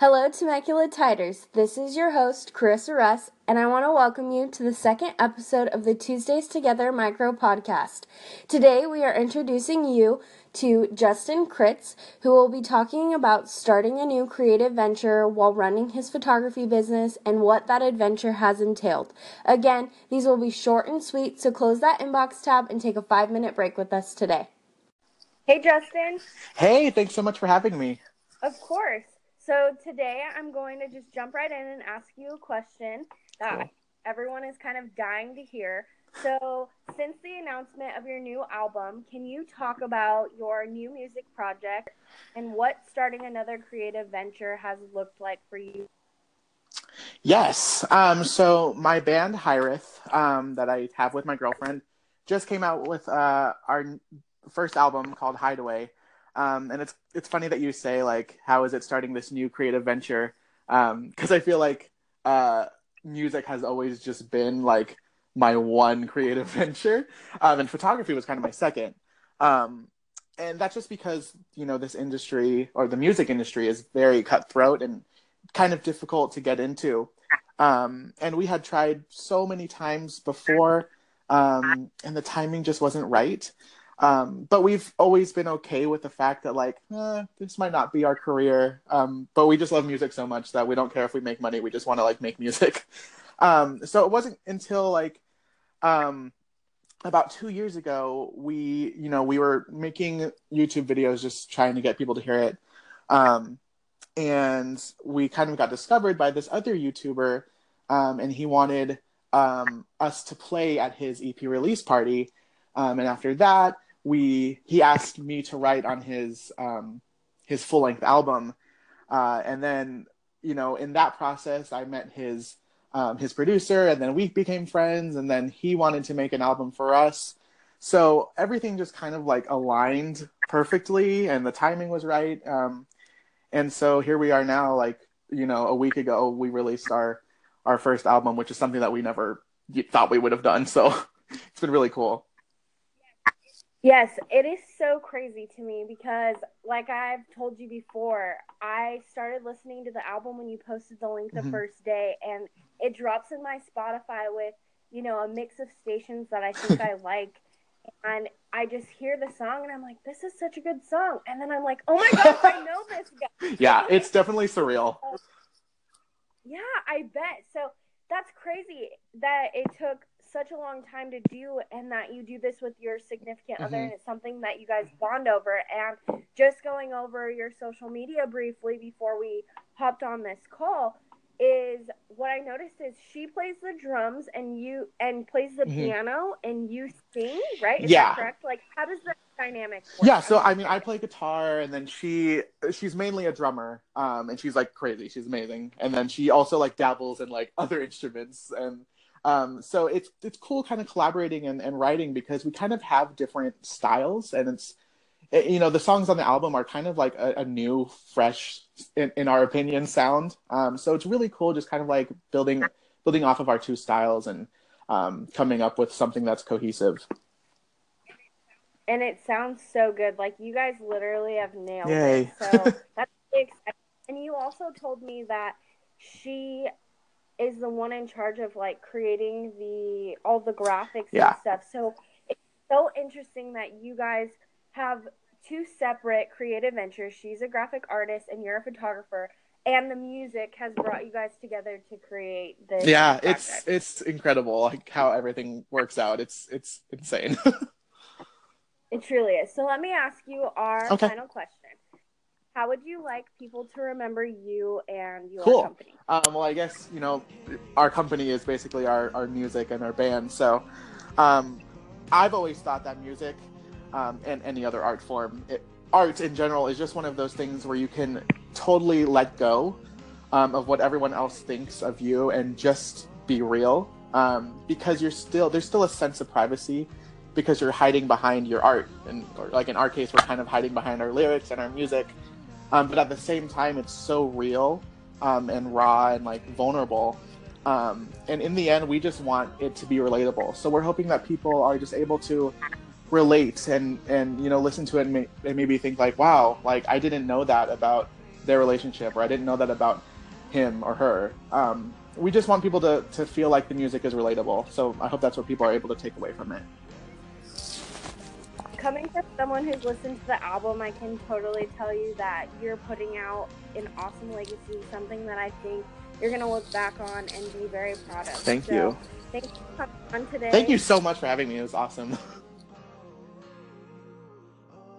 Hello, Temecula Tiders. This is your host, Carissa Russ, and I want to welcome you to the second episode of the Tuesdays Together micro podcast. Today, we are introducing you to Justin Kritz, who will be talking about starting a new creative venture while running his photography business and what that adventure has entailed. Again, these will be short and sweet, so close that inbox tab and take a five minute break with us today. Hey, Justin. Hey, thanks so much for having me. Of course. So today I'm going to just jump right in and ask you a question that cool. everyone is kind of dying to hear. So, since the announcement of your new album, can you talk about your new music project and what starting another creative venture has looked like for you? Yes. Um, so, my band, Hyrith, um, that I have with my girlfriend, just came out with uh, our first album called Hideaway. Um, and it's it's funny that you say like how is it starting this new creative venture because um, I feel like uh, music has always just been like my one creative venture, um, and photography was kind of my second. Um, and that's just because you know this industry or the music industry is very cutthroat and kind of difficult to get into. Um, and we had tried so many times before, um, and the timing just wasn't right. Um, but we've always been okay with the fact that like eh, this might not be our career, um, but we just love music so much that we don't care if we make money. We just want to like make music. Um, so it wasn't until like um, about two years ago we you know we were making YouTube videos just trying to get people to hear it, um, and we kind of got discovered by this other YouTuber, um, and he wanted us to play at his EP release party. and after that, we he asked me to write on his um, his full length album, uh, and then you know in that process I met his um, his producer, and then we became friends, and then he wanted to make an album for us. So everything just kind of like aligned perfectly, and the timing was right. Um, and so here we are now. Like you know, a week ago we released our our first album, which is something that we never thought we would have done. So it's been really cool. Yes, it is so crazy to me because, like I've told you before, I started listening to the album when you posted the link the mm-hmm. first day, and it drops in my Spotify with, you know, a mix of stations that I think I like. And I just hear the song and I'm like, this is such a good song. And then I'm like, oh my gosh, I know this guy. Yeah, it's definitely surreal. yeah, I bet. So that's crazy that it took such a long time to do and that you do this with your significant mm-hmm. other and it's something that you guys bond over and just going over your social media briefly before we hopped on this call is what I noticed is she plays the drums and you and plays the mm-hmm. piano and you sing, right? Is yeah. correct? Like how does that dynamic work? Yeah, so I mean I play guitar and then she she's mainly a drummer. Um and she's like crazy. She's amazing. And then she also like dabbles in like other instruments and um, so it's it's cool kind of collaborating and, and writing because we kind of have different styles and it's it, you know the songs on the album are kind of like a, a new fresh in, in, our opinion sound. Um, so it's really cool just kind of like building building off of our two styles and um, coming up with something that's cohesive. And it sounds so good. Like you guys literally have nailed Yay. it so that's exciting. And you also told me that she is the one in charge of like creating the all the graphics yeah. and stuff. So it's so interesting that you guys have two separate creative ventures. She's a graphic artist and you're a photographer. And the music has brought you guys together to create this. Yeah, project. it's it's incredible like how everything works out. It's it's insane. it truly is. So let me ask you our okay. final question how would you like people to remember you and your cool. company? Um, well, I guess you know, our company is basically our, our music and our band. So, um, I've always thought that music um, and any other art form, it, art in general, is just one of those things where you can totally let go um, of what everyone else thinks of you and just be real. Um, because you're still there's still a sense of privacy because you're hiding behind your art and like in our case we're kind of hiding behind our lyrics and our music um, but at the same time it's so real um, and raw and like vulnerable um, and in the end we just want it to be relatable so we're hoping that people are just able to relate and and you know listen to it and, may- and maybe think like wow like i didn't know that about their relationship or I didn't know that about him or her. Um, we just want people to, to feel like the music is relatable. So I hope that's what people are able to take away from it. Coming from someone who's listened to the album, I can totally tell you that you're putting out an awesome legacy, something that I think you're going to look back on and be very proud of. Thank so, you. Thank you for coming on today. Thank you so much for having me. It was awesome.